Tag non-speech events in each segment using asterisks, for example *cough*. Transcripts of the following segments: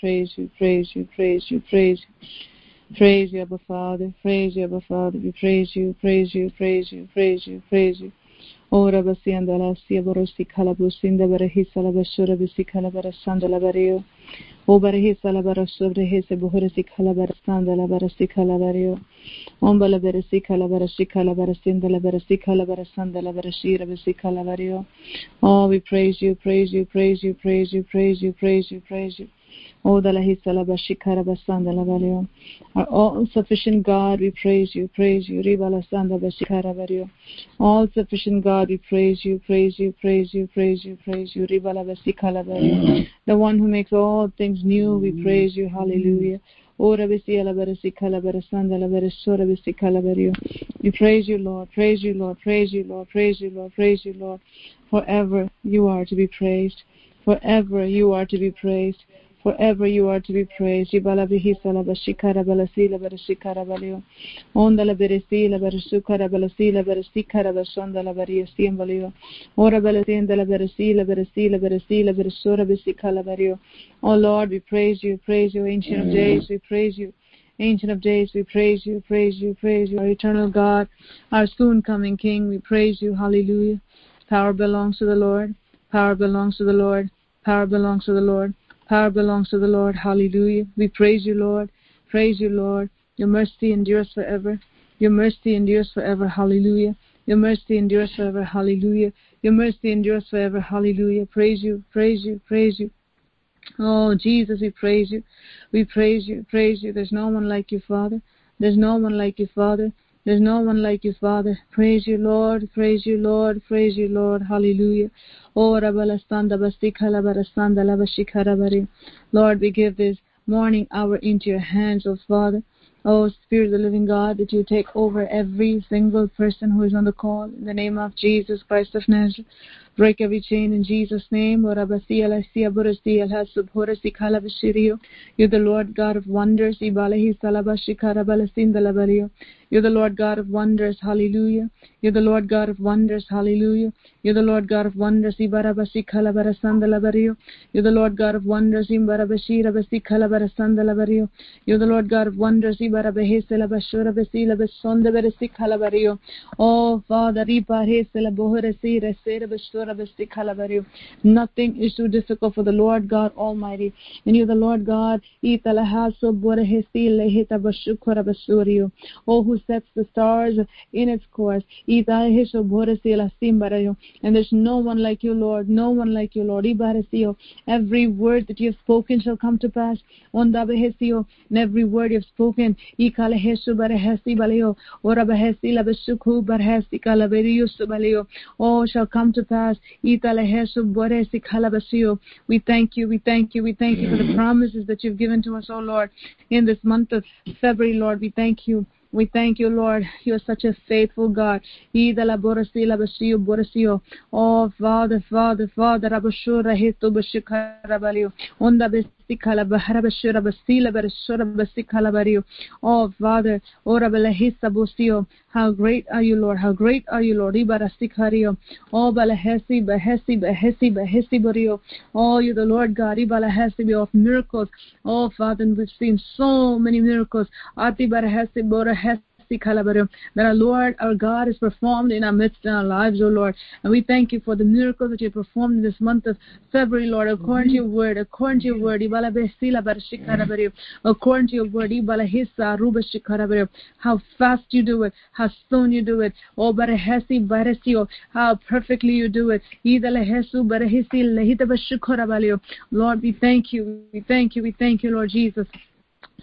praise you, praise you, praise you, praise you. Praise you, Abba Father, praise you, Abba Father. We praise you, praise you, praise you, praise you, praise you. Ora basiandala sia borosi kalabusinda barahi salabashura bisi kalabarasandala bario. O barahi salabarasura hese buhurasi kalabarasandala barasi kalabario. Ombala berasi kalabarasi kalabarasindala barasi kalabarasandala barashira bisi kalabario. Oh, we praise you, praise you, praise you, praise you, praise you, praise you, praise you. Oh, the Our all sufficient God, we praise you, praise you. All sufficient God, we praise you, praise you, praise you, praise you, praise you. The one who makes all things new, we praise you, hallelujah. We praise you, Lord, praise you, Lord, praise you, Lord, praise you, Lord, praise you, Lord. Forever you are to be praised. Forever you are to be praised. Forever you are to be praised. Jibala bihisala bashikara balasila barashikara balio. Ondala beresila barashukara balasila barashikara bashondala bariasim balio. Ora balasindala beresila beresila beresila bario. Oh Lord, we praise you, praise you, Ancient of Days, we praise you. Ancient of Days, we praise you, praise you, praise you, our eternal God, our soon coming King, we praise you, hallelujah. Power belongs to the Lord, power belongs to the Lord, power belongs to the Lord. Power belongs to the Lord. Hallelujah. We praise you, Lord. Praise you, Lord. Your mercy endures forever. Your mercy endures forever. Hallelujah. Your mercy endures forever. Hallelujah. Your mercy endures forever. Hallelujah. Praise you, praise you, praise you. Oh, Jesus, we praise you. We praise you, praise you. There's no one like you, Father. There's no one like you, Father. There's no one like you, Father. Praise you, Lord. Praise you, Lord. Praise you, Lord. Hallelujah. Lord, we give this morning hour into your hands, oh Father. Oh, Spirit of the living God, that you take over every single person who is on the call in the name of Jesus Christ of Nazareth. Break every chain in Jesus' name. You're the Lord God of wonders. You're the Lord God of wonders. Hallelujah. You're the Lord God of wonders. Hallelujah. You're the Lord God of wonders. You're the Lord God of wonders. You're the Lord God of wonders. Oh, Father, Nothing is too difficult for the Lord God Almighty. And you, the Lord God, oh, who sets the stars in its course. And there's no one like you, Lord. No one like you, Lord. Every word that you have spoken shall come to pass. And every word you have spoken, oh, shall come to pass. We thank you, we thank you, we thank you for the mm-hmm. promises that you've given to us, oh Lord, in this month of February, Lord. We thank you. We thank you, Lord. You're such a faithful God. Oh, Father, Father, Father, Oh Father, ora. How great are you, Lord? How great are you, Lord? Oh balahesi bahesi bahesi bahesi bariyo. Oh, you're the Lord God. Ibalahesi of miracles. Oh Father, we've seen so many miracles. That our Lord, our God, is performed in our midst in our lives, O Lord. And we thank you for the miracles that you performed in this month of February, Lord, according to your word, according to your word. According to your word, how fast you do it, how soon you do it. Oh, how perfectly you do it. Lord, we thank you, we thank you, we thank you, Lord Jesus.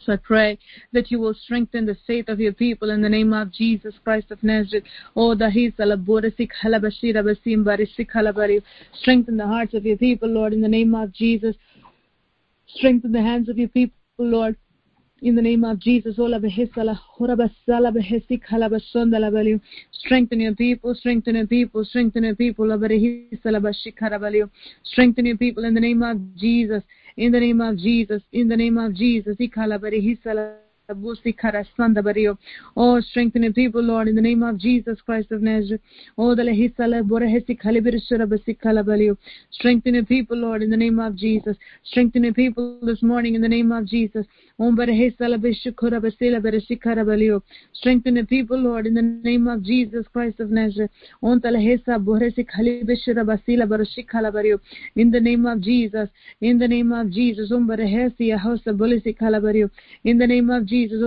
So I pray that you will strengthen the faith of your people in the name of Jesus Christ of Nazareth. Oh, strengthen the hearts of your people, Lord, in the name of Jesus. Strengthen the hands of your people, Lord. In the name of Jesus, oh, strengthen your people, strengthen your people, strengthen your people, strengthen your people in the name of Jesus in the name of Jesus, in the name of Jesus. Oh, strengthen your people, Lord, in the name of Jesus Christ of Nazareth. Oh, the Strengthen your people, Lord, in the name of Jesus. Strengthen your people this morning in the name of Jesus. Strengthen the people, Lord, in the name of Jesus Christ of Nazareth. In the name of Jesus. In the name of Jesus. In the name of Jesus.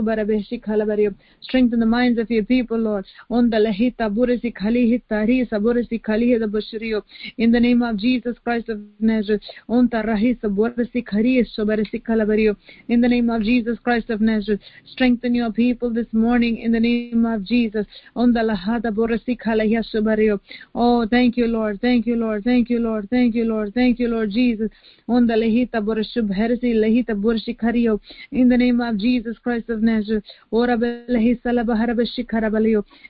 Strengthen the minds of your people, Lord. In the name of Jesus Christ of Nazareth. In the name of Jesus Christ of Nazareth. Strengthen your people this morning in the name of Jesus. Oh, thank you, Lord. Thank you, Lord. Thank you, Lord. Thank you, Lord. Thank you, Lord Jesus. In the name of Jesus Christ of Nazareth.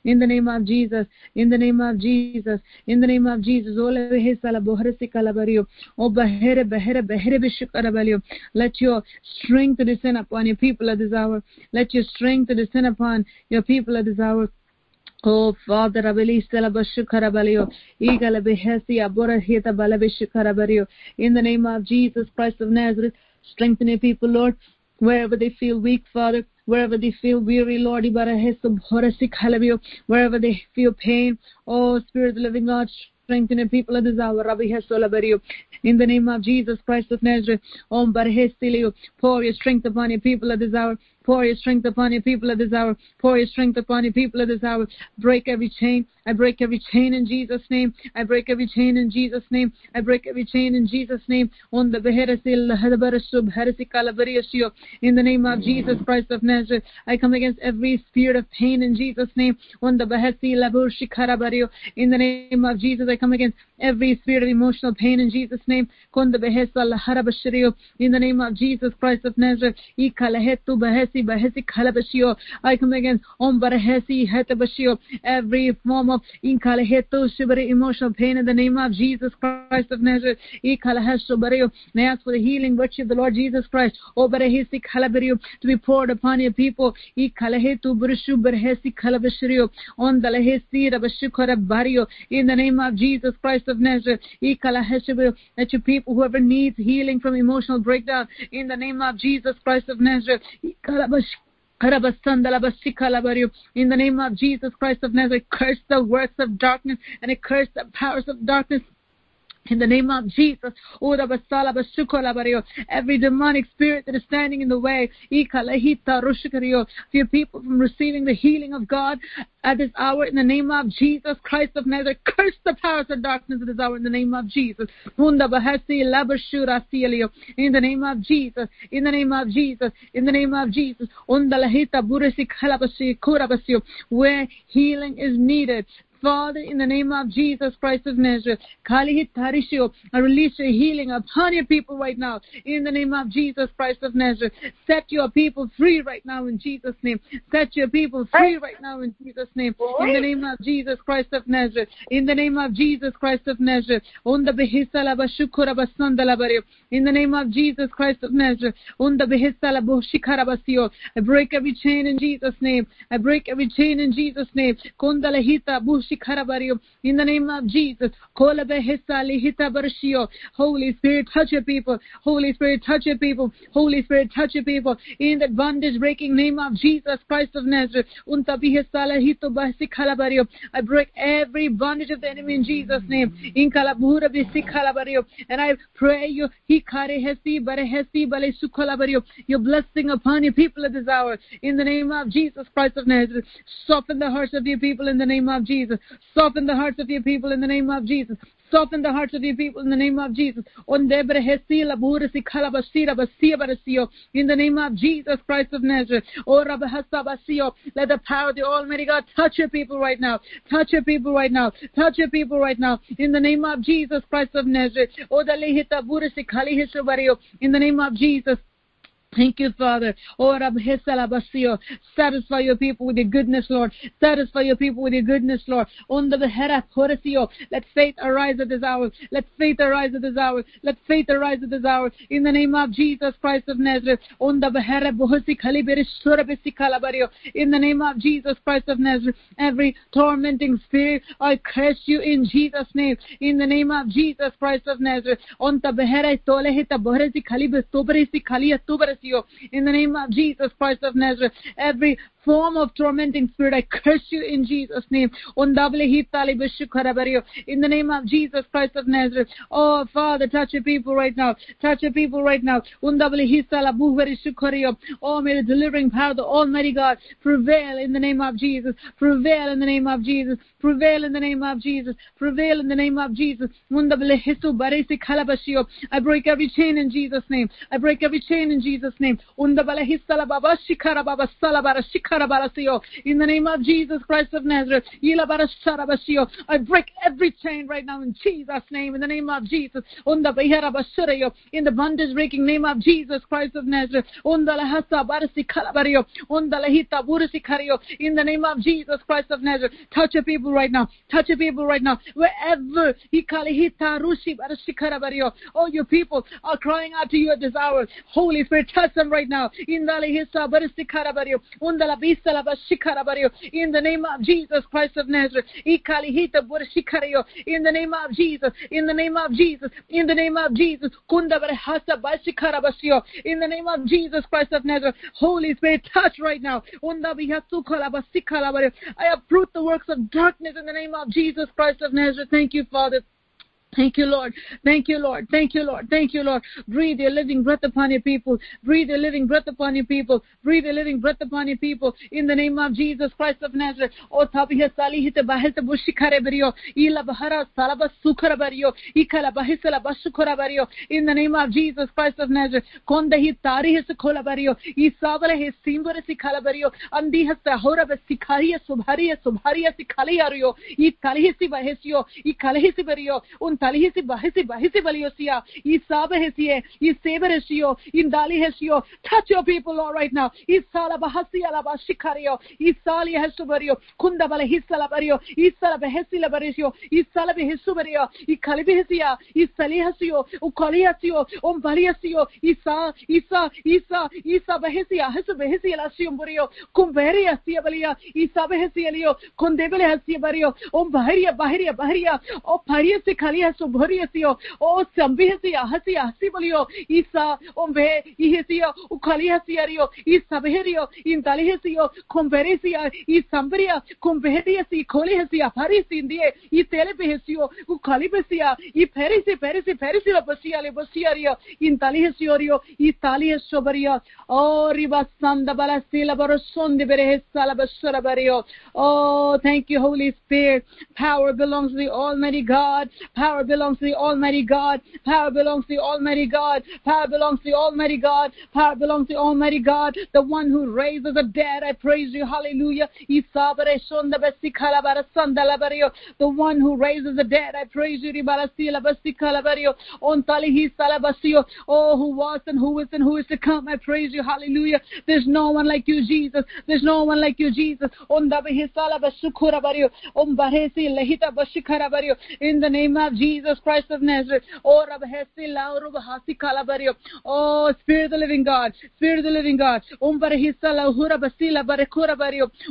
In the name of Jesus. In the name of Jesus. In the name of Jesus. Oh, Let your strength descend upon your people at this hour. Let your strength descend upon your people at this hour. Oh Father, in the name of Jesus Christ of Nazareth, strengthen your people, Lord, wherever they feel weak, Father, wherever they feel weary, Lord, wherever they feel pain, oh Spirit of the living God, strengthen your people at this hour. In the name of Jesus Christ of Nazareth, Om pour your strength upon your people at this hour. Pour your strength upon your people at this hour. Pour your strength upon your people at this hour. Break every chain. I break every chain in Jesus' name. I break every chain in Jesus' name. I break every chain in Jesus' name. On the in the name of Jesus Christ of Nazareth, I come against every spirit of pain in Jesus' name. On the in the name of Jesus, I come against every spirit of emotional pain in Jesus' name. In the name of Jesus Christ of Nazareth, bahesi bahesi kalabashio. I come against om barahesi hetabashio. Every form of inkalaheto shibari emotional pain in the name of Jesus Christ of Nazareth. Ikalahasho bareo. May I ask for the healing virtue of the Lord Jesus Christ. O barahesi kalabario to be poured upon your people. Ikalahetu burushu barahesi kalabashirio. On the lahesi rabashikora bario. In the name of Jesus Christ of Nazareth. Ikalahashibario. That your people, whoever needs healing from emotional breakdown, in the name of Jesus Christ of Nazareth. In the name of Jesus Christ of Nazareth, curse the works of darkness and it curse the powers of darkness in the name of Jesus, every demonic spirit that is standing in the way, for your people from receiving the healing of God at this hour, in the name of Jesus Christ of Nazareth, curse the powers of darkness at this hour, in the name of Jesus. In the name of Jesus, in the name of Jesus, in the name of Jesus, where healing is needed, Father, in the name of Jesus Christ of Nazareth, I release your healing upon your people right now. In the name of Jesus Christ of Nazareth, set your people free right now in Jesus' name. Set your people free right now in Jesus' name. In the name of Jesus Christ of Nazareth. In the name of Jesus Christ of Nazareth. In the name of Jesus Christ of Nazareth. I break every chain in Jesus' name. I break every chain in Jesus' name. In the name of Jesus. Holy Spirit, touch your people. Holy Spirit, touch your people. Holy Spirit, touch your people. In the bondage breaking name of Jesus Christ of Nazareth. I break every bondage of the enemy in Jesus' name. And I pray you, your blessing upon your people at this hour. In the name of Jesus Christ of Nazareth. Soften the hearts of your people in the name of Jesus. Soften the hearts of your people in the name of Jesus. Soften the hearts of your people in the name of Jesus. In the name of Jesus Christ of Nazareth. Oh, Let the power of the Almighty God touch your people right now. Touch your people right now. Touch your people right now. In the name of Jesus Christ of Nazareth. Oh, in the name of Jesus. Thank you, Father. Oh, Satisfy your people with your goodness, Lord. Satisfy your people with your goodness, Lord. Under the head Let faith arise at this hour. Let faith arise at this hour. Let faith arise at this hour. In the name of Jesus Christ of Nazareth. In the name of Jesus Christ of Nazareth. Every tormenting spirit, I curse you in Jesus' name. In the name of Jesus Christ of Nazareth. In the name of Jesus Christ of Nazareth, every form of tormenting spirit. I curse you in Jesus' name. In the name of Jesus Christ of Nazareth. Oh, Father, touch your people right now. Touch your people right now. Oh, may the delivering power of the Almighty God prevail in the name of Jesus. Prevail in the name of Jesus. Prevail in the name of Jesus. Prevail in the name of Jesus. I break every chain in Jesus' name. I break every chain in Jesus' name. In the name of Jesus Christ of Nazareth. I break every chain right now in Jesus' name. In the name of Jesus. In the bondage breaking name of Jesus Christ of Nazareth. In the name of Jesus Christ of Nazareth. Touch your people right now. Touch your people right now. Wherever Oh, your people are crying out to you at this hour. Holy Spirit, touch them right now. In the in the name of Jesus Christ of Nazareth. In the name of Jesus. In the name of Jesus. In the name of Jesus. In the name of Jesus Christ of Nazareth. Holy Spirit, touch right now. I uproot the works of darkness in the name of Jesus Christ of Nazareth. Thank you, Father. Thank you, Lord. Thank you, Lord. Thank you, Lord. Thank you, Lord. Breathe your living breath upon your people. Breathe your living breath upon your people. Breathe your living breath upon your people. In the name of Jesus Christ of Nazareth. O. Ila bahara. Ikala bahisala. In the name of Jesus Christ of Nazareth. Konda hi tari Kalihesi Bahesi Bahesi Baliosia, Isabahesiye, Isebereshio, Indaliheshio. Touch your people, Lord, right now. Isala Bahasi Alaba Shikario, Isali Hesubario, Kunda Balahisalabario, Isala Bahesi Labarisio, Isala Behisubario, Ikalibihesia, Isalihasio, Ukaliasio, Umbaliasio, Isa, Isa, Isa, Isa Bahesia, Hesubahesi Lasiumburio, Kumberia Siabalia, Isabahesilio, Kundebele Hasibario, Umbaharia, Baharia, Baharia, O Paria Sikalia subhoriasio o sambihasia hasia hasibolio isa ombe ihesia ukaliasiario isaberio intalihesio converesia isambria converesiasi colihisia parisindie itelebehesio ukalibesia i perisi perisi perisi la basia le basiario intalihesiorio italiesobaria o ribasanda balasila barosonde berehesa la basura bario oh thank you holy spirit. Power belongs to the almighty god. Power belongs to the Almighty God. Power belongs to the Almighty God. Power belongs to the Almighty God. Power belongs to the Almighty God. The one who raises the dead. I praise you. Hallelujah. The one who raises the dead. I praise you. Oh, who was and who is and who is to come. I praise you. Hallelujah. There's no one like you, Jesus. There's no one like you, Jesus. In the name of Jesus. Jesus Christ of Nazareth. Oh, Oh, Spirit of the living God. Spirit of the living God. Um,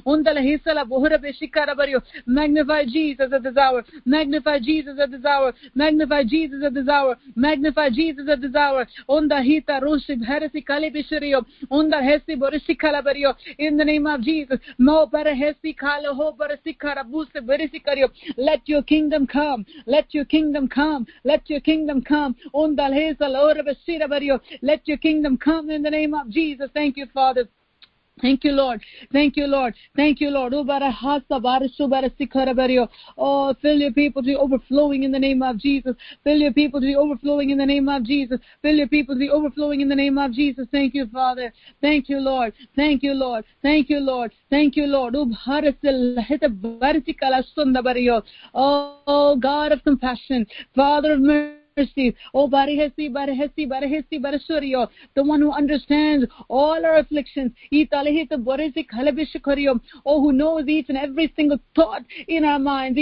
Unda um, magnify Jesus at this hour. Magnify Jesus at this hour. Magnify Jesus at this hour. Magnify Jesus at this hour. Um, Onda hita rushib heresi kalibishirio. Onda hesi borishi kalabario. In the name of Jesus. Mo bara hesi kala ho barasi karabuse berisi kario. Let your kingdom come. Let your kingdom kingdom come. Let your kingdom come. Let your kingdom come in the name of Jesus. Thank you, Father. Thank you, Lord. Thank you, Lord. Thank you, Lord. Oh, oh, fill your people to be overflowing in the name of Jesus. Fill your people to be overflowing in the name of Jesus. Fill your people to be overflowing in the name of Jesus. Thank you, Father. Thank you, Lord. Thank you, Lord. Thank you, Lord. Thank you, Lord. Oh, oh God of compassion. Father of mercy. Oh, Barihesi, Barihesi, Barihesi, Barasurio, the one who understands all our afflictions. Oh, who knows each and every single thought in our minds.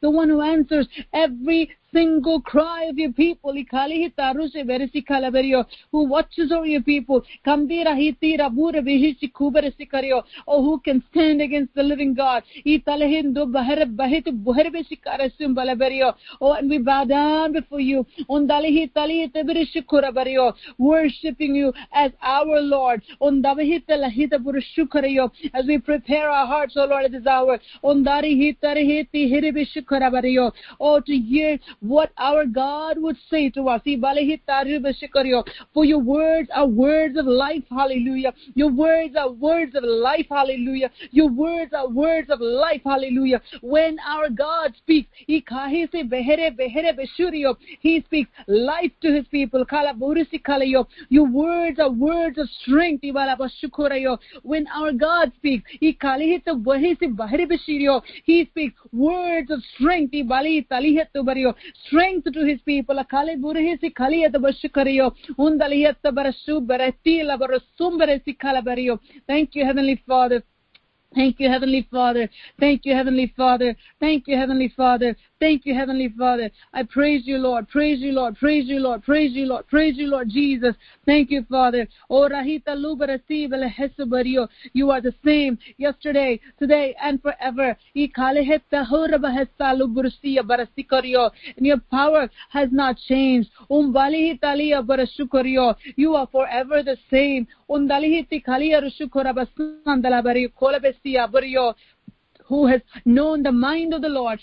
The one who answers every single cry of your people. Who watches over your people. Oh, who can stand against the living God? Oh, and we bow down before you. Worshipping you as our Lord. As we prepare our hearts, oh Lord, at this hour. Oh, to hear what our God would say to us. For your words are words of life, hallelujah. Your words are words of life, hallelujah. Your words are words of life, hallelujah. When our God speaks, He speaks life to His people. Your words are words of strength. When our God speaks, He speaks words of strength strength to his people. Akale burhisi kaliyat bashukariyo. Undaliyat barasu baratila barasum barasi kalabariyo. Thank you, Heavenly Father. Thank you, Heavenly Father. Thank you, Heavenly Father. Thank you, Heavenly Father. Thank you, Heavenly Father. I praise you, Lord. Praise you, Lord. Praise you, Lord. Praise you, Lord. Praise you, Lord Jesus. Thank you, Father. Oh, Rahita Lubarasiv You are the same yesterday, today, and forever. And your power has not changed. Um you are forever the same um who has known the mind of the Lord.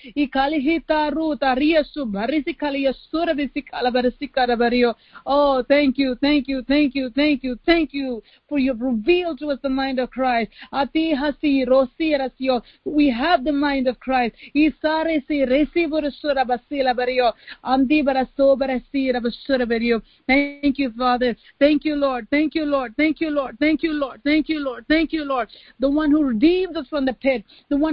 Oh, thank you, thank you, thank you, thank you, thank you for you have revealed to us the mind of Christ. We have the mind of Christ. Thank you, Father. Thank you, Lord. Thank you, Lord. Thank you, Lord. Thank you, Lord. Thank you, Lord. Thank you, Lord. The one who redeems us from the pit. The one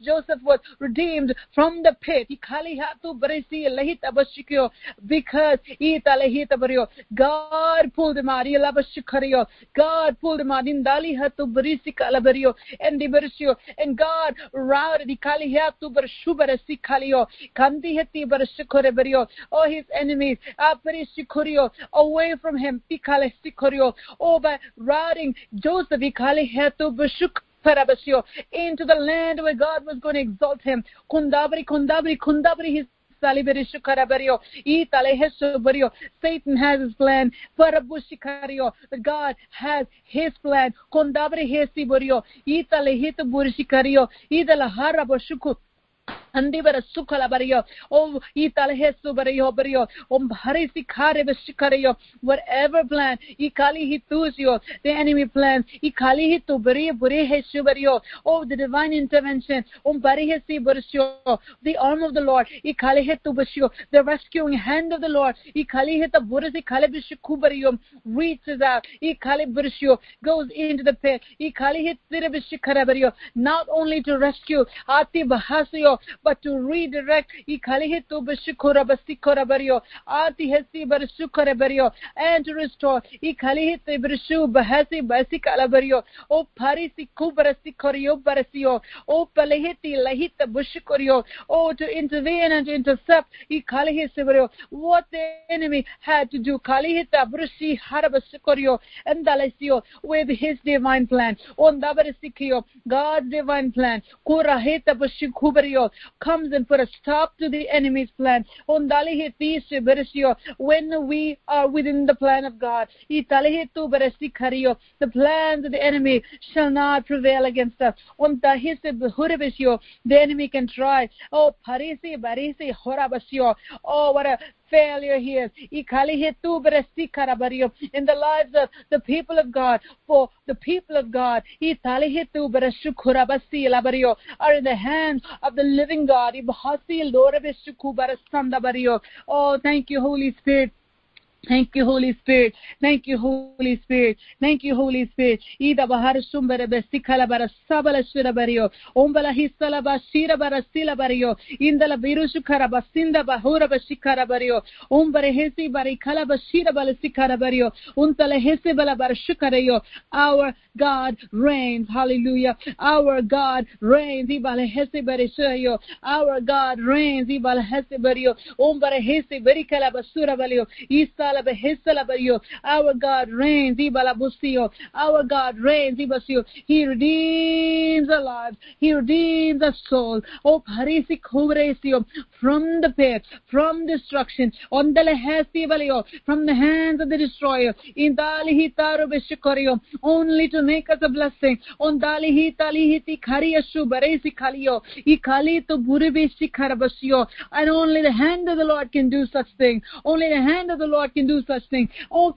Joseph was redeemed from the pit. Because God pulled him out. God pulled him out. And God routed. Oh, his enemies. Away from him. Oh, by routing Joseph. Into the land where God was going to exalt him. Kundabri, kundabri, kundabri, his Satan has his plan. But God has his plan. Andibara sukala bariyo. Oh, itale hesu bariyo bariyo. Om harisi kare bashikariyo. Whatever plan, ikali hituzio, the enemy plans, ikali hitu bariyo buri hesu bariyo. Oh, the divine intervention. Om bari hesi barisyo. The arm of the Lord, ikali hitu bashyo. The rescuing hand of the Lord, ikali hita burisi kale bishiku bariyo. Reaches out, ikali barisyo. Goes into the pit, ikali hit bishikara bariyo. Not only to rescue, ati bahasyo, but to redirect and to restore O Parisi Kubarasikorio Barasio, O Palehiti Lahita Bushikorio, O to intervene and to intercept Ikalihisibario, what the enemy had to do, Kalihita Brushi Harabasikorio, and Dalesio, with his divine plan, on Dabarisikio, God's divine plan, Kurahita Bushikubario, comes and put a stop to the enemy's plan, when we are within the plan of God, the plans of the enemy shall not prevail against us. The enemy can try. Oh, parisi, barisi, horabasio. Oh, what a failure here. In the lives of the people of God, for the people of God, are in the hands of the living God. Oh, thank you, Holy Spirit. Thank you, Holy Spirit. Thank you, Holy Spirit. Thank you, Holy Spirit. Ida bahar sumbara besikala bara sabala shira bariyo. Ombala hisala bashira bara sila bariyo. Indala birusu kara basinda bahura bashikara bariyo. Ombare hesi bari kala bashira bala sikara bariyo. Untala hesi bala bara shukarayo. Our God reigns. Hallelujah. Our God reigns. Ibala hesi bari shayo. Our God reigns. Ibala hesi bariyo. Ombare hesi bari kala basura bariyo. Isa our God reigns. Our God reigns. He redeems our lives. He redeems our soul. Oh, from the pit, from destruction. From the hands of the destroyer. Only to make us a blessing. And only the hand of the Lord can do such thing. Only the hand of the Lord can do such things. Oh,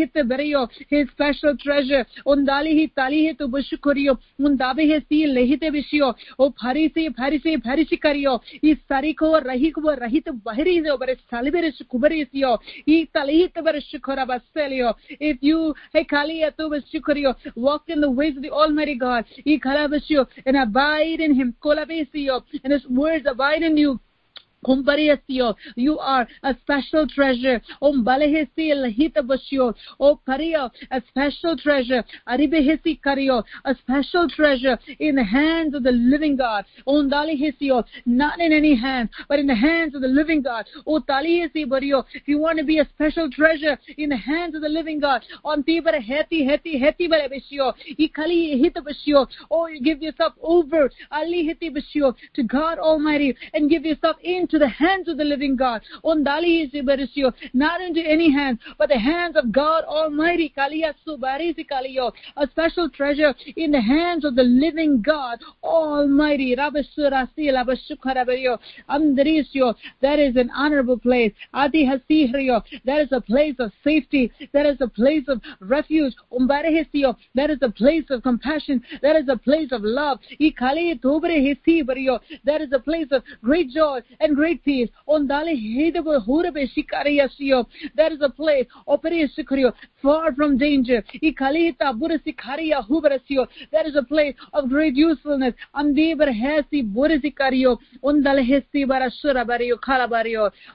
He hit berio his special treasure. undali hi tali hi tu bushukuriyo undabe he si lehite bishio o pharisi pharisi pharisi kariyo i sariko rahiko rahit bahiri de bare salibere kubari siyo i tali hi te bare shukura baselio if you hey kali tu bushukuriyo walk in the ways of the almighty god. i kala bishio and abide in him. kola bisiyo and his words abide in you you are a special treasure. Om balehesi lahita bashio. O pario, a special treasure. Aribehesi kario, a special treasure in the hands of the living God. Om dalihisio, not in any hands, but in the hands of the living God. O talihesi bario. If you want to be a special treasure in the hands of the living God, on tibara heti heti heti balebishio. Ikali hita bashio. Or oh, you give yourself over ali hiti bashio to God Almighty and give yourself into into the hands of the living God. Not into any hands, but the hands of God Almighty. A special treasure in the hands of the living God Almighty. That is an honorable place. That is a place of safety. That is a place of refuge. That is a place of compassion. That is a place of love. That is a place of great joy and great peace. That is a place far from danger. That is a place of great usefulness.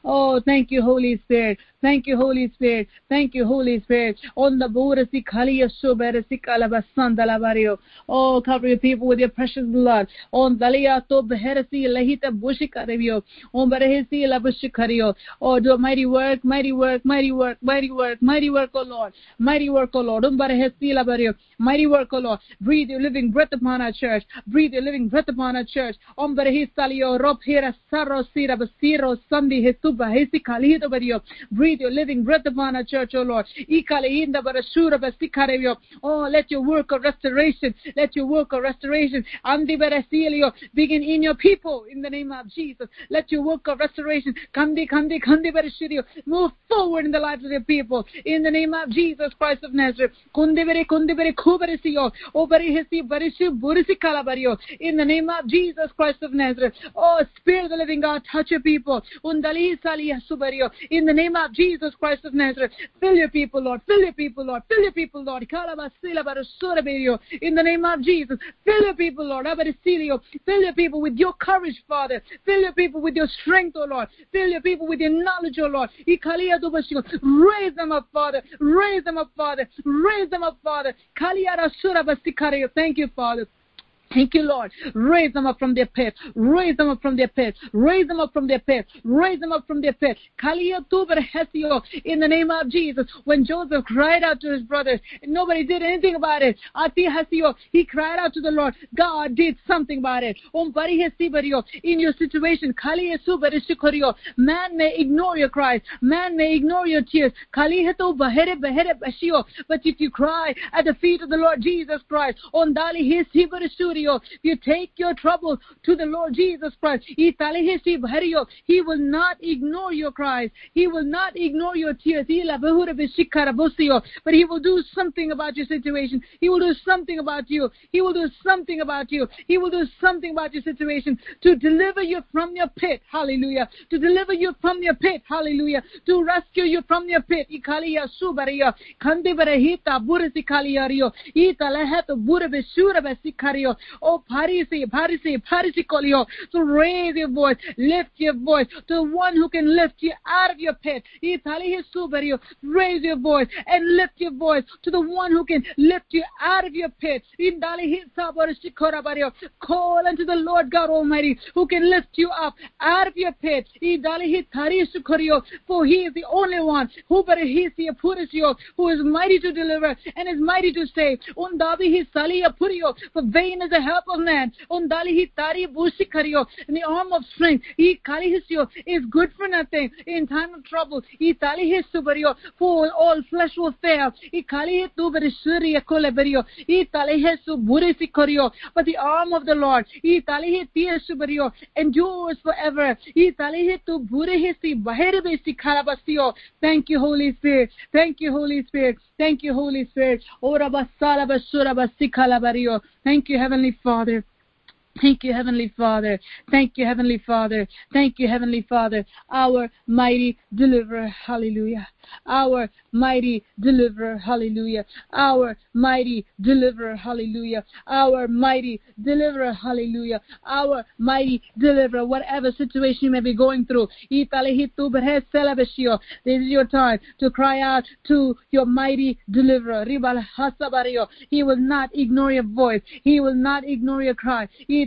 Oh, thank you, Holy Spirit. Thank you, Holy Spirit. Thank you, Holy Spirit. On the Burasi Kaliyasu Berasi Kalabasandalabario. Oh, cover your people with your precious blood. On Dalia to Beherasi Lahita Bushika Revio. Oh, do a mighty work, mighty work, mighty work, mighty work, mighty work, oh Lord. Mighty work, oh Lord. Mighty work, oh Lord. Breathe your living breath upon our church. Breathe your living breath upon our church. Breathe your living breath upon our church, oh Lord. Oh, let your work of restoration, let your work of restoration, begin in your people in the name of Jesus. Let your work of restoration, kandi kandi kandi barashirio, move forward in the lives of your people in the name of Jesus Christ of Nazareth. Kundibere kundibere kubarisio, obarihesi barishu burisi kalabario in the name of Jesus Christ of Nazareth. Oh, Spirit of the living God, touch your people. Undali salia subario in the name of Jesus Christ of Nazareth. Fill your people, Lord. Fill your people, Lord. Fill your people, Lord. In the name of Jesus. Fill your people, Lord. Fill your people with your courage, Father. Fill your people with your strength, O Lord. Fill your people with your knowledge, O Lord. Raise them up, Father. Raise them up, Father. Raise them up, Father. Thank you, Father. Thank you, Lord. Raise them up from their pit. Raise them up from their pit. Raise them up from their pit. Raise them up from their pit. In the name of Jesus. When Joseph cried out to his brothers, nobody did anything about it. He cried out to the Lord. God did something about it. In your situation, man may ignore your cries. Man may ignore your tears. But if you cry at the feet of the Lord Jesus Christ, on Dali you take your trouble to the Lord Jesus Christ, He will not ignore your cries. He will not ignore your tears. But He will do something about your situation. He will do something about you. He will do something about you. He will do something about your situation to deliver you from your pit. Hallelujah. To deliver you from your pit. Hallelujah. To rescue you from your pit. Ikaliya subariya. Kandibarahita burisikaliyariyo. Ita leheto burabeshura besikariyo. Oh, Parisi, Parisi, Parisi Kolio. So raise your voice, lift your voice to the one who can lift you out of your pit. Raise your voice and lift your voice to the one who can lift you out of your pit. Call unto the Lord God Almighty who can lift you up out of your pit. For He is the only one who who is mighty to deliver and is mighty to save. For vain is the help of man. Undali tari bushi kariyo. In the arm of strength. He kalihisyo is good for nothing. In time of trouble. He talihisu bariyo. For all flesh will fail. He kalihitu barishuriya kole bariyo. He talihisu burisi kariyo. But the arm of the Lord. He talihitiyasu bariyo. Endures forever. He talihitu burihisi baheribisi karabasiyo. Thank you, Holy Spirit. Thank you, Holy Spirit. Thank you, Holy Spirit. Ora basala basura basikala bariyo. Thank you, Heavenly Father. Thank you, Heavenly Father. Thank you, Heavenly Father. Thank you, Heavenly Father. Our mighty deliverer. Hallelujah our mighty deliverer. Hallelujah. Our mighty deliverer. Hallelujah. Our mighty deliverer. Hallelujah. Our mighty deliverer. Whatever situation you may be going through. This is your time to cry out to your mighty deliverer. He will not ignore your voice. He will not ignore your cry. He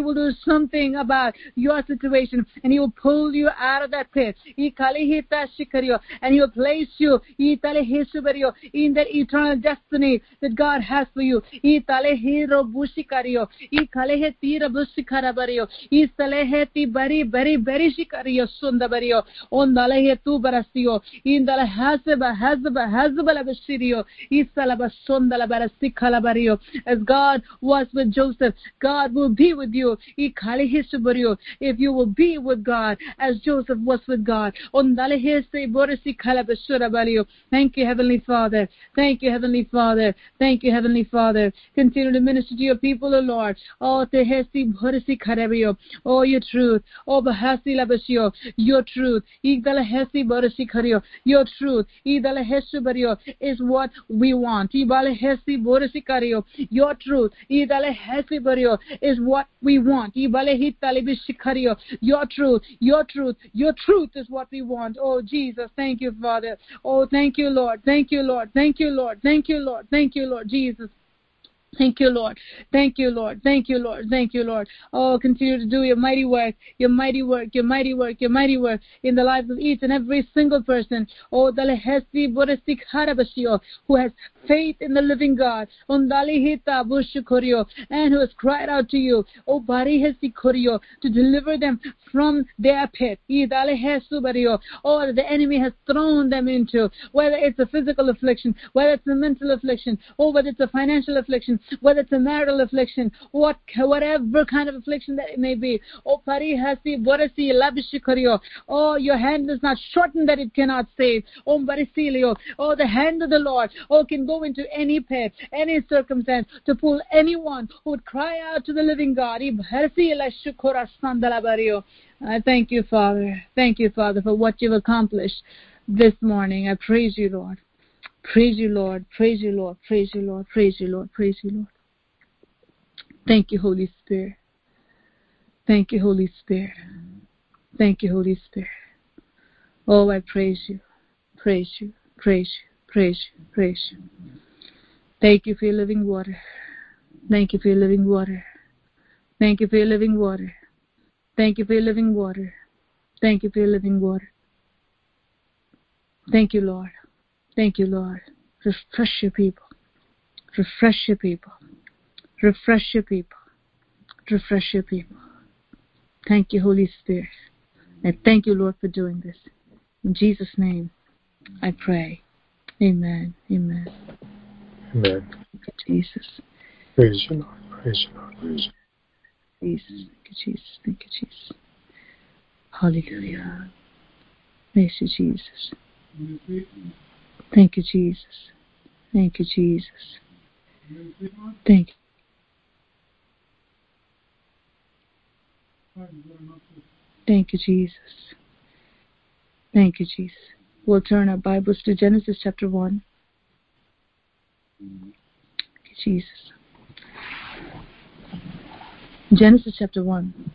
will do something about your situation and he will pull you out of that pit. And He will place you in that eternal destiny that God has for you. bari bari bari shikariyo sundabariyo ondalehe tu barasiyo indala hasaba hasaba hasaba labashiriyo isalaba sondala barasikala bariyo as God was with Joseph God will be with you if you will be with God as Joseph was with God Thank you, Heavenly Father. Thank you, Heavenly Father. Thank you, Heavenly Father. Continue to minister to your people, O Lord. Oh, tehesi bhorisi karebiyo. Oh, your truth. Oh, bahasi labasio. Your truth. Igdala hesi bhorisi kariyo. Your truth. Igdala hesu bariyo is what we want. Ibale hesi bhorisi kariyo. Your truth. Igdala hesi is what we want. Your truth. Your truth. Your truth is what we want. Oh. Jesus. Thank you, Father. Oh, thank you, Lord. Thank you, Lord. Thank you, Lord. Thank you, Lord. Thank you, Lord Jesus. Thank you, Lord. Thank you, Lord. Thank you, Lord. Thank you, Lord. Oh, continue to do your mighty work, your mighty work, your mighty work, your mighty work in the lives of each and every single person. Oh, who has faith in the living God. And who has cried out to you. Oh, to deliver them from their pit. Oh, the enemy has thrown them into, whether it's a physical affliction, whether it's a mental affliction, or whether it's a financial affliction, whether it's a marital affliction, what whatever kind of affliction that it may be. Oh, parihasi borasi labishikario. Oh, your hand is not shortened that it cannot save. Oh, barisilio. Oh, the hand of the Lord. Oh, can go into any pit, any circumstance to pull anyone who would cry out to the living God. I thank you, Father. Thank you, Father, for what you've accomplished this morning. I praise you, Lord. Praise you, Lord. Praise you, Lord. Praise you, Lord. Praise you, Lord. Praise you, Lord. Thank you, Holy Spirit. Thank you, Holy Spirit. Thank you, Holy Spirit. Oh, I praise you. Praise you. Praise you. Praise you. Praise you. Thank you for your living water. Thank you for your living water. Thank you for your living water. Thank you for your living water. Thank you for your living water. Thank you, Lord. Thank you, Lord. Refresh your people. Refresh your people. Refresh your people. Refresh your people. Thank you, Holy Spirit. And thank you, Lord, for doing this. In Jesus' name, I pray. Amen. Amen. Amen. Thank you, Jesus. Praise you, Lord. Praise you, Lord. Praise you. Jesus. Thank you, Jesus. Thank you, Jesus. Hallelujah. Praise you, Jesus. Mm-hmm. Thank you, Jesus. Thank you, Jesus. Thank you. Thank you, Jesus. Thank you, Jesus. We'll turn our Bibles to Genesis chapter 1. Thank you, Jesus. Genesis chapter 1.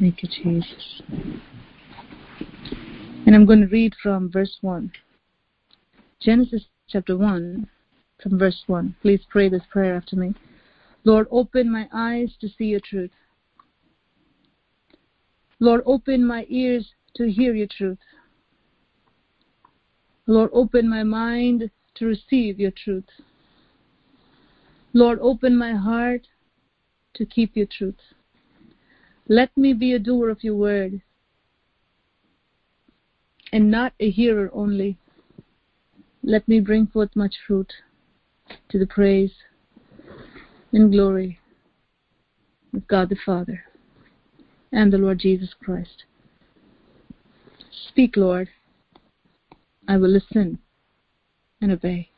Thank you, Jesus. And I'm going to read from verse 1. Genesis chapter 1, from verse 1. Please pray this prayer after me. Lord, open my eyes to see your truth. Lord, open my ears to hear your truth. Lord, open my mind to receive your truth. Lord, open my heart to keep your truth. Let me be a doer of your word and not a hearer only. Let me bring forth much fruit to the praise and glory of God the Father and the Lord Jesus Christ. Speak, Lord. I will listen and obey.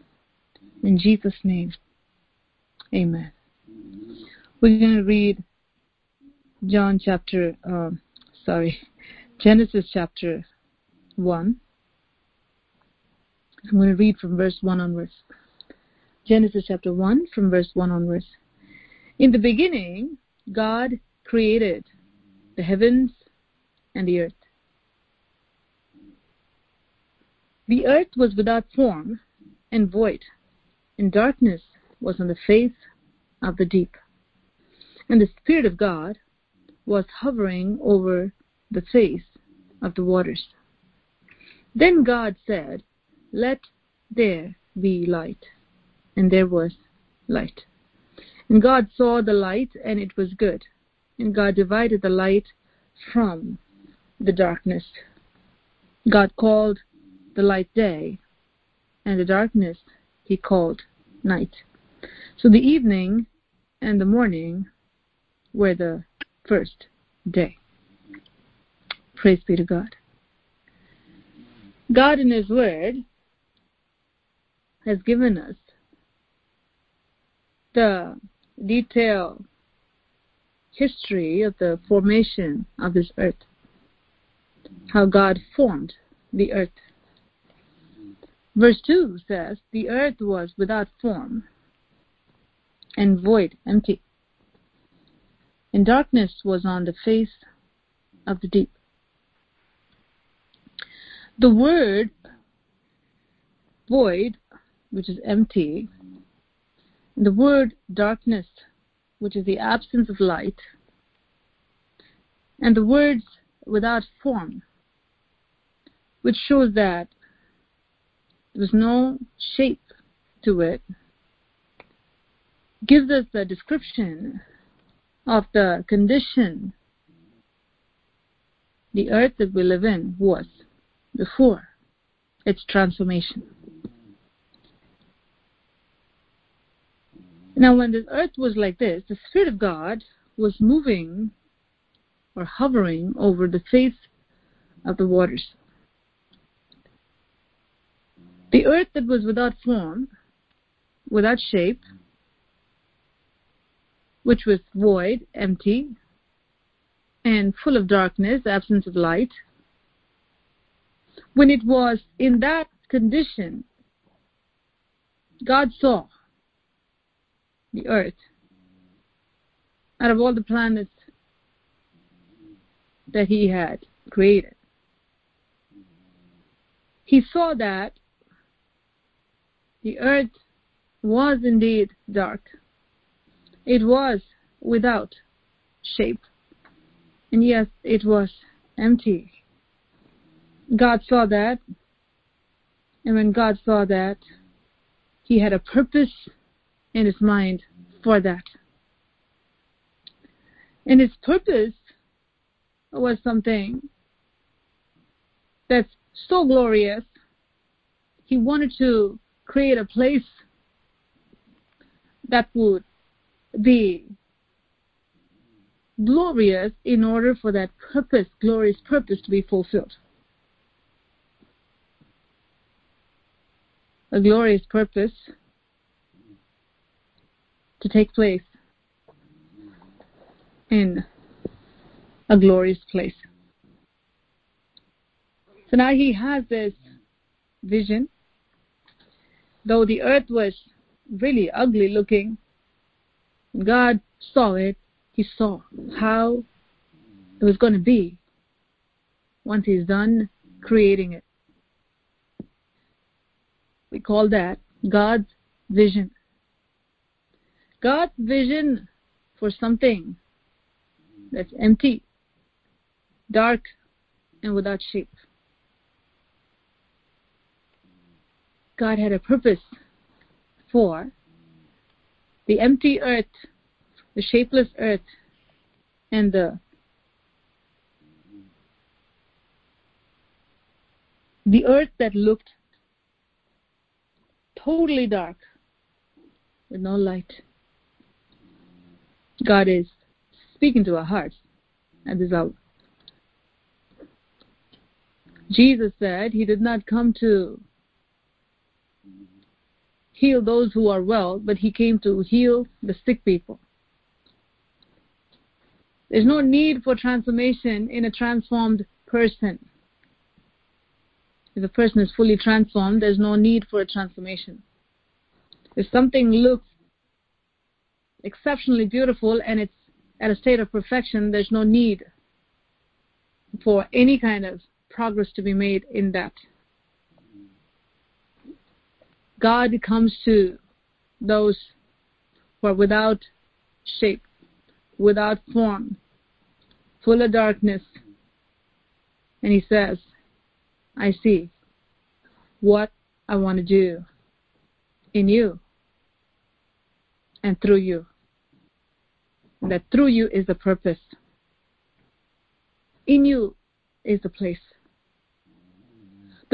In Jesus' name, amen. We're going to read John chapter, uh, sorry, *laughs* Genesis chapter 1. I'm going to read from verse 1 onwards. Genesis chapter 1 from verse 1 onwards. In the beginning, God created the heavens and the earth. The earth was without form and void, and darkness was on the face of the deep. And the Spirit of God was hovering over the face of the waters. Then God said, Let there be light. And there was light. And God saw the light, and it was good. And God divided the light from the darkness. God called the light day, and the darkness he called night. So the evening and the morning were the first day. Praise be to God. God in His Word has given us the detailed history of the formation of this earth, how God formed the earth. Verse 2 says, The earth was without form and void, empty, and darkness was on the face of the deep. The word void, which is empty, the word darkness, which is the absence of light, and the words without form, which shows that there was no shape to it, gives us the description of the condition the earth that we live in was before its transformation. Now, when the earth was like this, the Spirit of God was moving or hovering over the face of the waters. The earth that was without form, without shape, which was void, empty, and full of darkness, absence of light, when it was in that condition, God saw the earth out of all the planets that He had created. He saw that the earth was indeed dark. It was without shape. And yes, it was empty. God saw that. And when God saw that, He had a purpose in His mind for that. And His purpose was something that's so glorious. He wanted to create a place that would be glorious in order for that purpose, glorious purpose, to be fulfilled. A glorious purpose to take place in a glorious place. So now he has this vision. Though the earth was really ugly looking, God saw it. He saw how it was going to be once He's done creating it. We call that God's vision. God's vision for something that's empty, dark, and without shape. God had a purpose for the empty earth, the shapeless earth, and the the earth that looked totally dark with no light. God is speaking to our hearts at this hour. Jesus said he did not come to heal those who are well, but he came to heal the sick people. There's no need for transformation in a transformed person. If a person is fully transformed, there's no need for a transformation. If something looks exceptionally beautiful and it's at a state of perfection, there's no need for any kind of progress to be made in that. God comes to those who are without shape, without form, full of darkness, and He says, I see what I want to do in you and through you. That through you is the purpose. In you is the place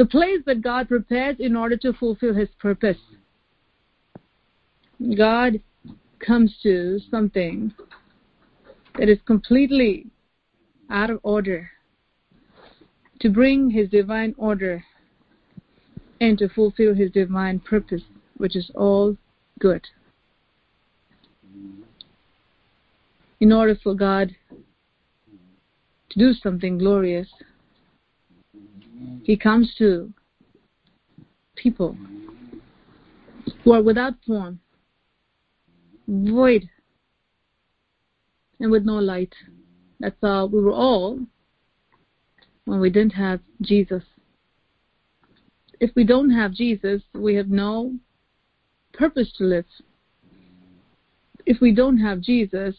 the place that God prepares in order to fulfill His purpose. God comes to something that is completely out of order to bring His divine order and to fulfill His divine purpose, which is all good. In order for God to do something glorious, he comes to people who are without form, void, and with no light. That's how we were all when we didn't have Jesus. if we don't have Jesus, we have no purpose to live. If we don't have Jesus,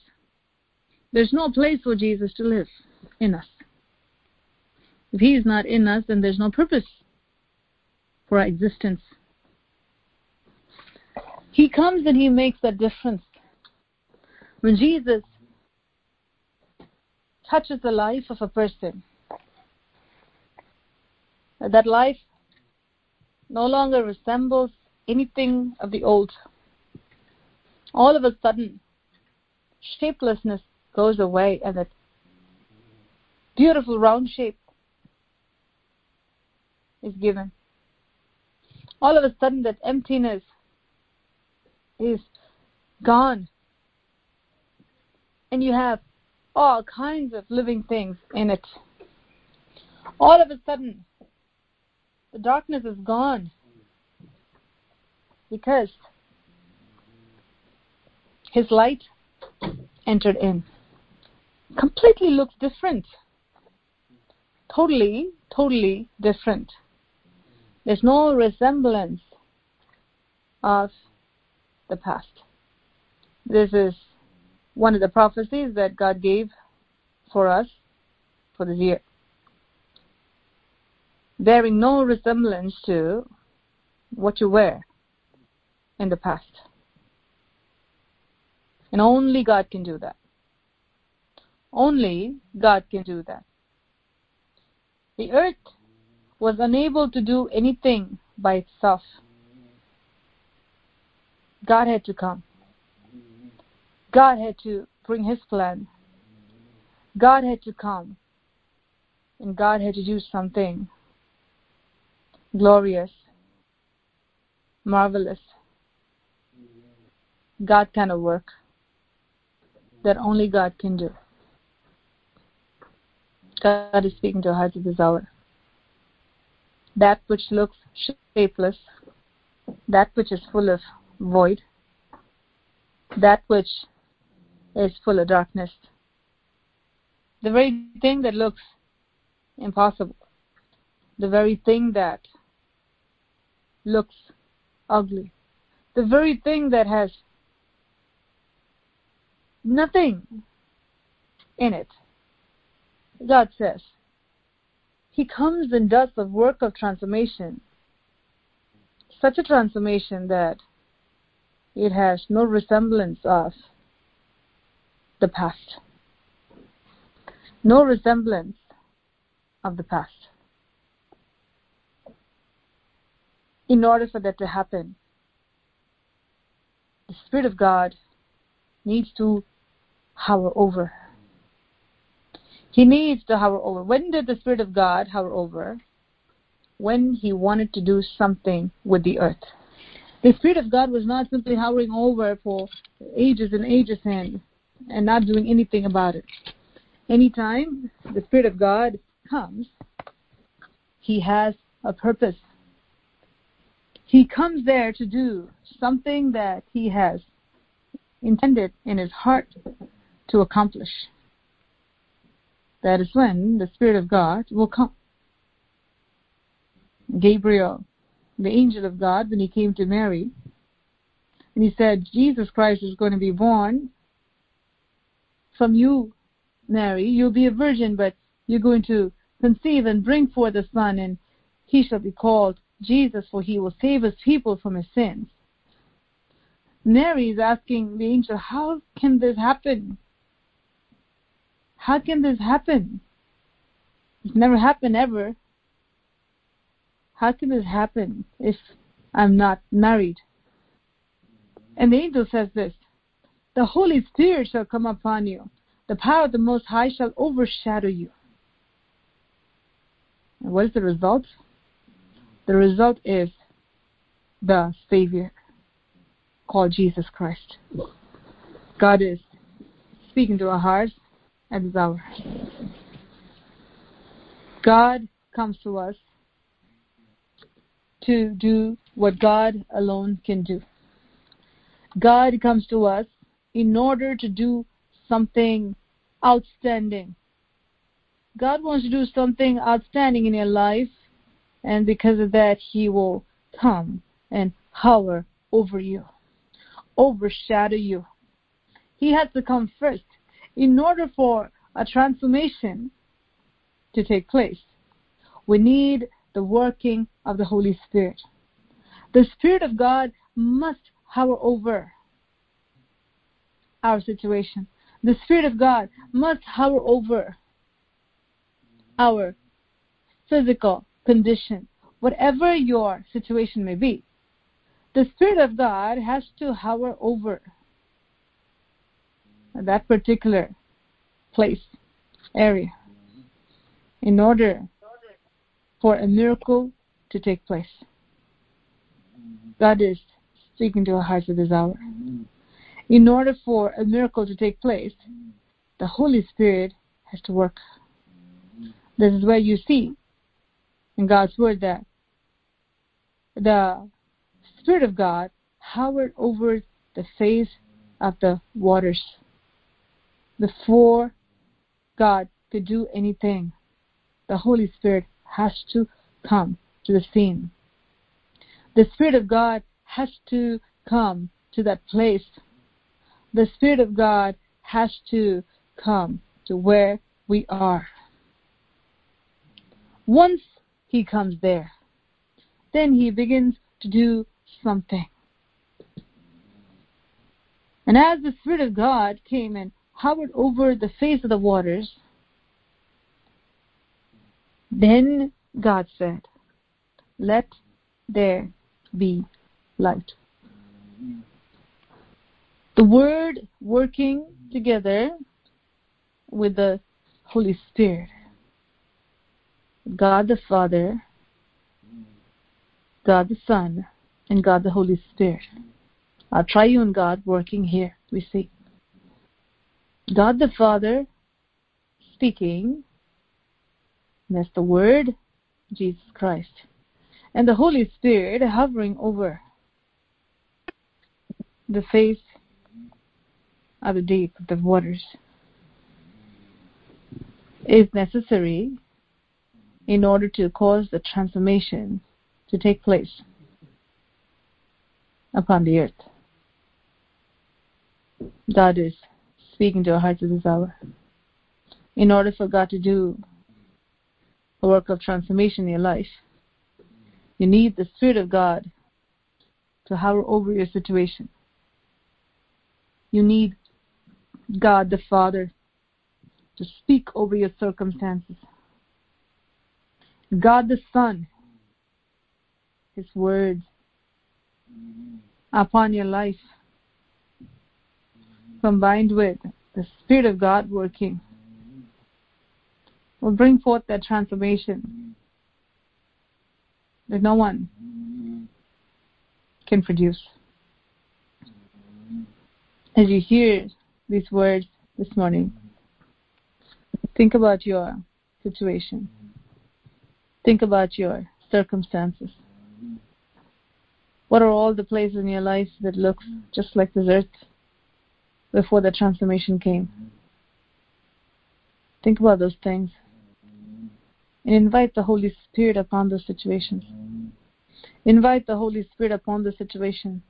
there's no place for Jesus to live in us. If He is not in us, then there's no purpose for our existence. He comes and He makes that difference. When Jesus touches the life of a person, that life no longer resembles anything of the old. All of a sudden, shapelessness goes away and that beautiful round shape is given. All of a sudden, that emptiness is gone. And you have all kinds of living things in it. All of a sudden, the darkness is gone because his light entered in. Completely looks different. Totally, totally different. There's no resemblance of the past. This is one of the prophecies that God gave for us for this year bearing no resemblance to what you were in the past. And only God can do that. Only God can do that. The earth was unable to do anything by itself. God had to come. God had to bring His plan. God had to come. And God had to do something glorious, marvelous, God kind of work that only God can do. God is speaking to our hearts at this hour. That which looks shapeless, that which is full of void, that which is full of darkness, the very thing that looks impossible, the very thing that looks ugly. The very thing that has nothing in it. God says, He comes and does the work of transformation. Such a transformation that it has no resemblance of the past. No resemblance of the past. In order for that to happen, the Spirit of God needs to hover over. He needs to hover over. When did the Spirit of God hover over? When He wanted to do something with the earth. The Spirit of God was not simply hovering over for ages and ages and, and not doing anything about it. Anytime the Spirit of God comes, He has a purpose he comes there to do something that he has intended in his heart to accomplish. That is when the Spirit of God will come. Gabriel, the angel of God, when he came to Mary, and he said, Jesus Christ is going to be born from you, Mary. You'll be a virgin, but you're going to conceive and bring forth a son, and he shall be called Jesus, for he will save his people from his sins. Mary is asking the angel, How can this happen? How can this happen? It's never happened ever. How can this happen if I'm not married? And the angel says this The Holy Spirit shall come upon you, the power of the Most High shall overshadow you. And what is the result? The result is the Savior called Jesus Christ. God is speaking to our hearts at this hour. God comes to us to do what God alone can do. God comes to us in order to do something outstanding. God wants to do something outstanding in your life and because of that, He will come and hover over you, overshadow you. He has to come first in order for a transformation to take place. We need the working of the Holy Spirit. The Spirit of God must hover over our situation. The Spirit of God must hover over our physical condition, whatever your situation may be. The Spirit of God has to hover over that particular place, area, in order for a miracle to take place. God is speaking to our hearts at this hour. In order for a miracle to take place, the Holy Spirit has to work. This is where you see in God's Word that the Spirit of God hovered over the face of the waters before God could do anything. The Holy Spirit has to come to the scene. The Spirit of God has to come to that place. The Spirit of God has to come to where we are. Once He comes there, then He begins to do something. And as the Spirit of God came and hovered over the face of the waters, then God said, Let there be light. The Word working together with the Holy Spirit. God the Father, God the Son, and God the Holy Spirit. Our triune God working here, we see. God the Father speaking, that's the Word, Jesus Christ, and the Holy Spirit hovering over the face of the deep, the waters, If necessary in order to cause the transformation to take place upon the earth. God is speaking to our hearts at this hour. In order for God to do a work of transformation in your life, you need the Spirit of God to hover over your situation. You need God the Father to speak over your circumstances. God the Son, His words upon your life, combined with the Spirit of God working, will bring forth that transformation that no one can produce. As you hear these words this morning, think about your situation. Think about your circumstances. What are all the places in your life that look just like this earth before the transformation came? Think about those things and invite the Holy Spirit upon those situations. Invite the Holy Spirit upon the situation.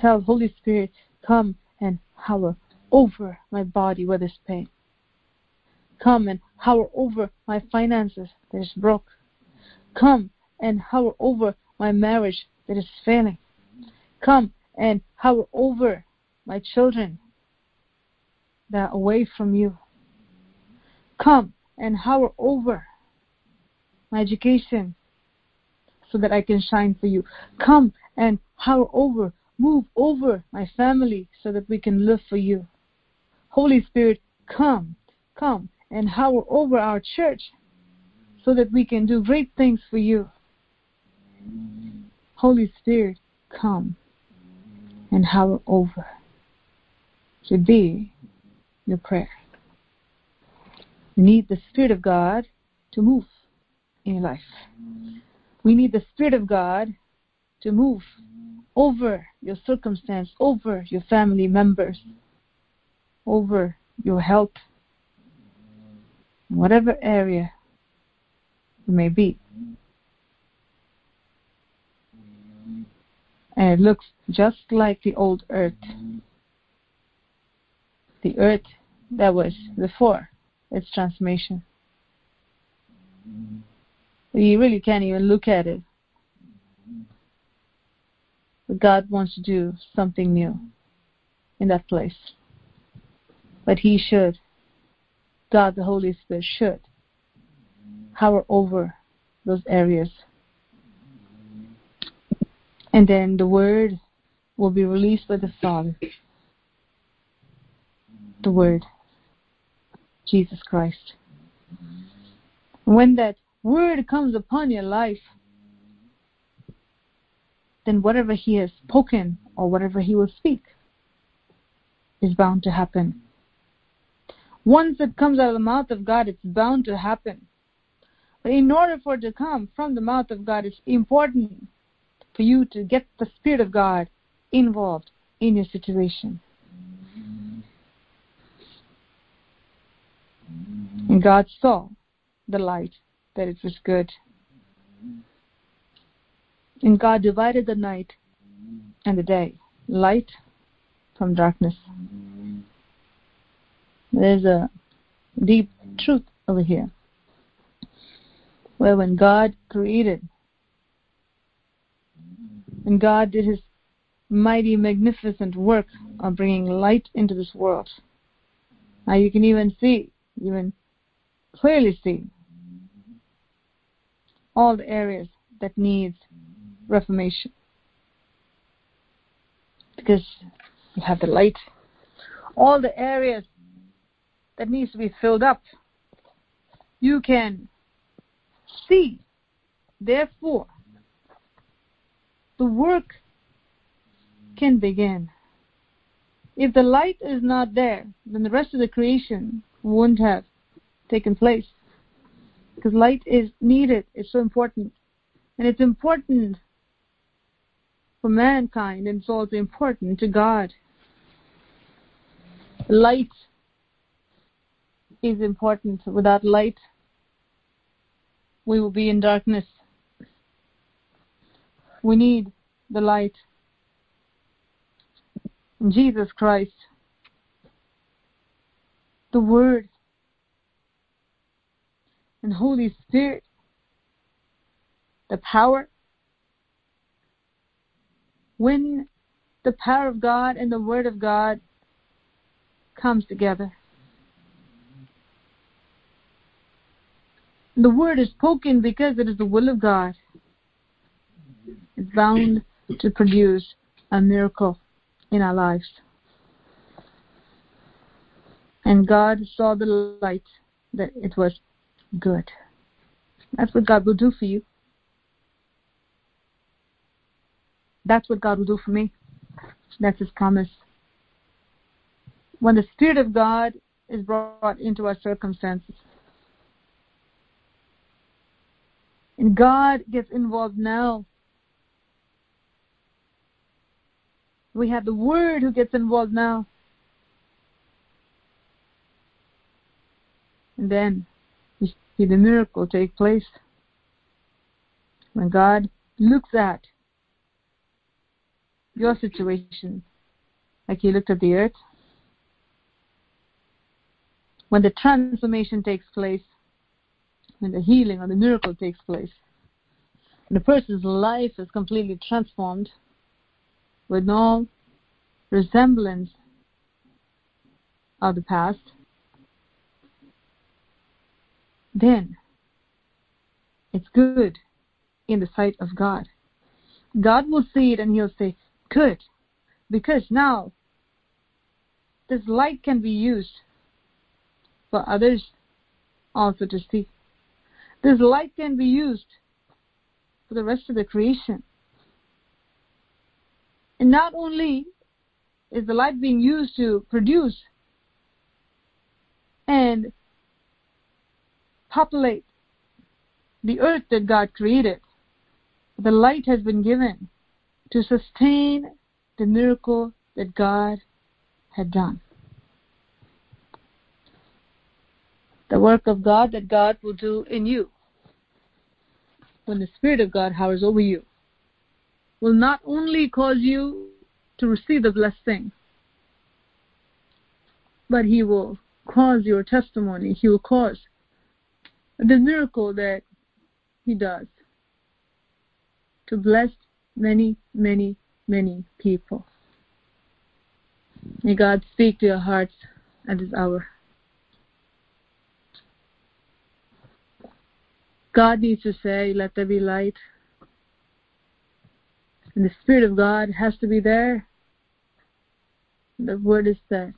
Tell Holy Spirit, come and hover over my body where there's pain. Come and hover over my finances that is broke. Come and hover over my marriage that is failing. Come and hover over my children that are away from you. Come and hover over my education so that I can shine for you. Come and hover over, move over my family so that we can live for you. Holy Spirit, come, come and hover over our church so that we can do great things for you. Holy Spirit, come and hover over. Should be your prayer. You need the Spirit of God to move in your life. We need the Spirit of God to move over your circumstance, over your family members, over your health, whatever area may be. And it looks just like the old earth, the earth that was before its transformation. You really can't even look at it. But God wants to do something new in that place. But He should. God, the Holy Spirit, should hover over those areas. And then the Word will be released by the Father. The Word, Jesus Christ. When that Word comes upon your life, then whatever He has spoken or whatever He will speak is bound to happen. Once it comes out of the mouth of God, it's bound to happen. But in order for it to come from the mouth of God, it's important for you to get the Spirit of God involved in your situation. And God saw the light, that it was good. And God divided the night and the day, light from darkness. There's a deep truth over here. Where when God created, and God did his mighty, magnificent work of bringing light into this world. Now you can even see, even clearly see, all the areas that needs reformation. Because you have the light. All the areas that needs to be filled up. You can see, therefore, the work can begin. If the light is not there, then the rest of the creation wouldn't have taken place. Because light is needed, it's so important. And it's important for mankind, and it's also important to God. Light is important. Without light, we will be in darkness. We need the light. Jesus Christ, the Word, and Holy Spirit, the power. When the power of God and the Word of God comes together, the Word is spoken because it is the will of God. It's bound to produce a miracle in our lives. And God saw the light that it was good. That's what God will do for you. That's what God will do for me. That's His promise. When the Spirit of God is brought into our circumstances, and God gets involved now, we have the Word who gets involved now. And then you see the miracle take place. When God looks at your situation, like He looked at the earth, when the transformation takes place, when the healing or the miracle takes place, the person's life is completely transformed with no resemblance of the past, then it's good in the sight of God. God will see it and He'll say, Good, because now this light can be used for others also to see. This light can be used for the rest of the creation. And not only is the light being used to produce and populate the earth that God created. The light has been given to sustain the miracle that God had done. The work of God that God will do in you when the Spirit of God hovers over you. will not only cause you to receive the blessing, but He will cause your testimony. He will cause the miracle that He does to bless many, many, many people. May God speak to your hearts at this hour. God needs to say, Let there be light. And the Spirit of God has to be there. The Word is there.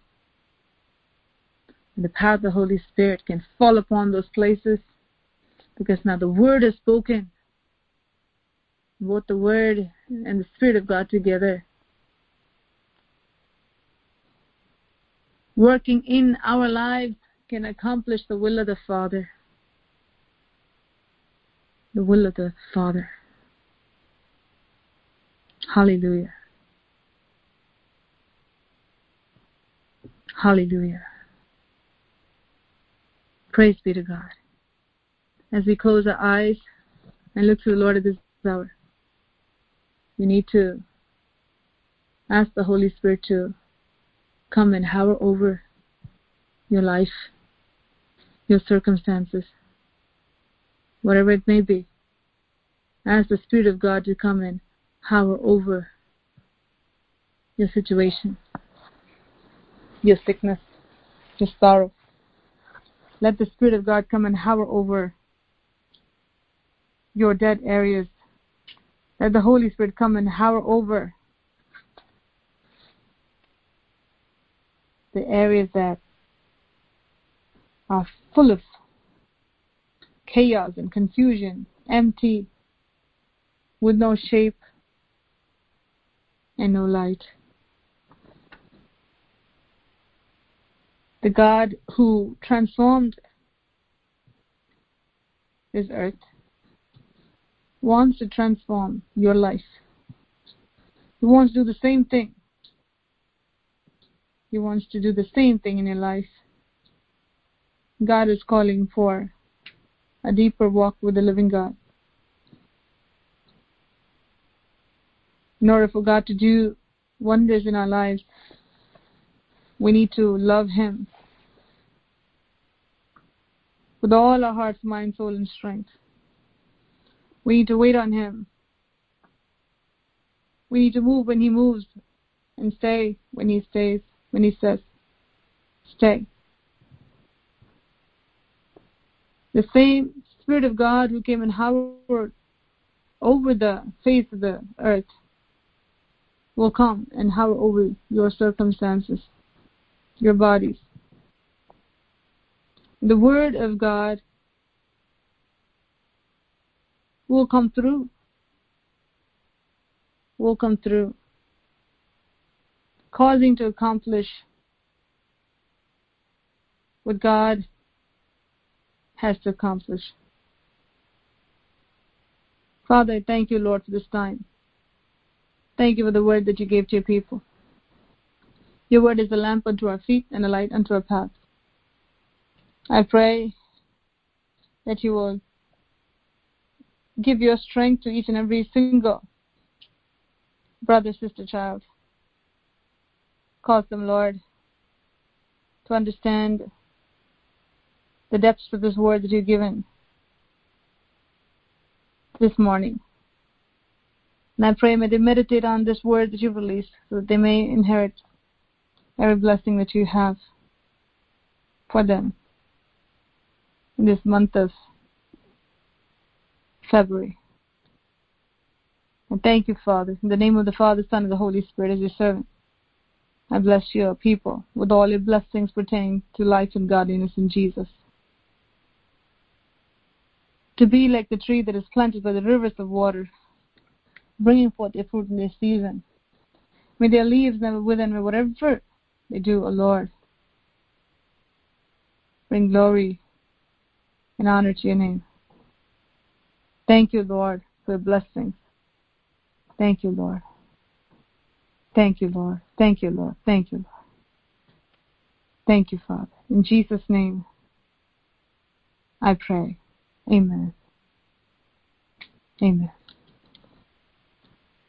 And the power of the Holy Spirit can fall upon those places because now the Word is spoken. Both the Word and the Spirit of God together. Working in our lives can accomplish the will of the Father. The will of the Father. Hallelujah. Hallelujah. Praise be to God. As we close our eyes and look to the Lord at this hour, we need to ask the Holy Spirit to come and hover over your life, your circumstances, whatever it may be. Ask the Spirit of God to come and hover over your situation, your sickness, your sorrow. Let the Spirit of God come and hover over your dead areas. Let the Holy Spirit come and hover over the areas that are full of chaos and confusion, empty, with no shape and no light. The God who transformed this earth wants to transform your life. He wants to do the same thing. He wants to do the same thing in your life. God is calling for a deeper walk with the living God. In order for God to do wonders in our lives, we need to love Him with all our hearts, mind, soul, and strength. We need to wait on Him. We need to move when He moves and stay when He stays, when He says, stay. The same Spirit of God who came and hovered over the face of the earth will come and hover over your circumstances, your bodies. The Word of God will come through. Will come through. Causing to accomplish what God has to accomplish. Father, I thank you, Lord, for this time. Thank you for the word that you gave to your people. Your word is a lamp unto our feet and a light unto our path. I pray that you will give your strength to each and every single brother, sister, child. Cause them, Lord, to understand the depths of this word that you've given this morning. And I pray may they meditate on this word that you've released so that they may inherit every blessing that you have for them in this month of February. And thank you, Father. In the name of the Father, Son, and the Holy Spirit as your servant. I bless your people with all your blessings pertaining to life and godliness in Jesus. To be like the tree that is planted by the rivers of water bringing forth their fruit in their season. May their leaves never wither, may whatever they do, O Lord, bring glory and honor to your name. Thank you, Lord, for your blessings. Thank you, Lord. Thank you, Lord. Thank you, Lord. Thank you, Lord. Thank you, Father. In Jesus' name, I pray. Amen. Amen.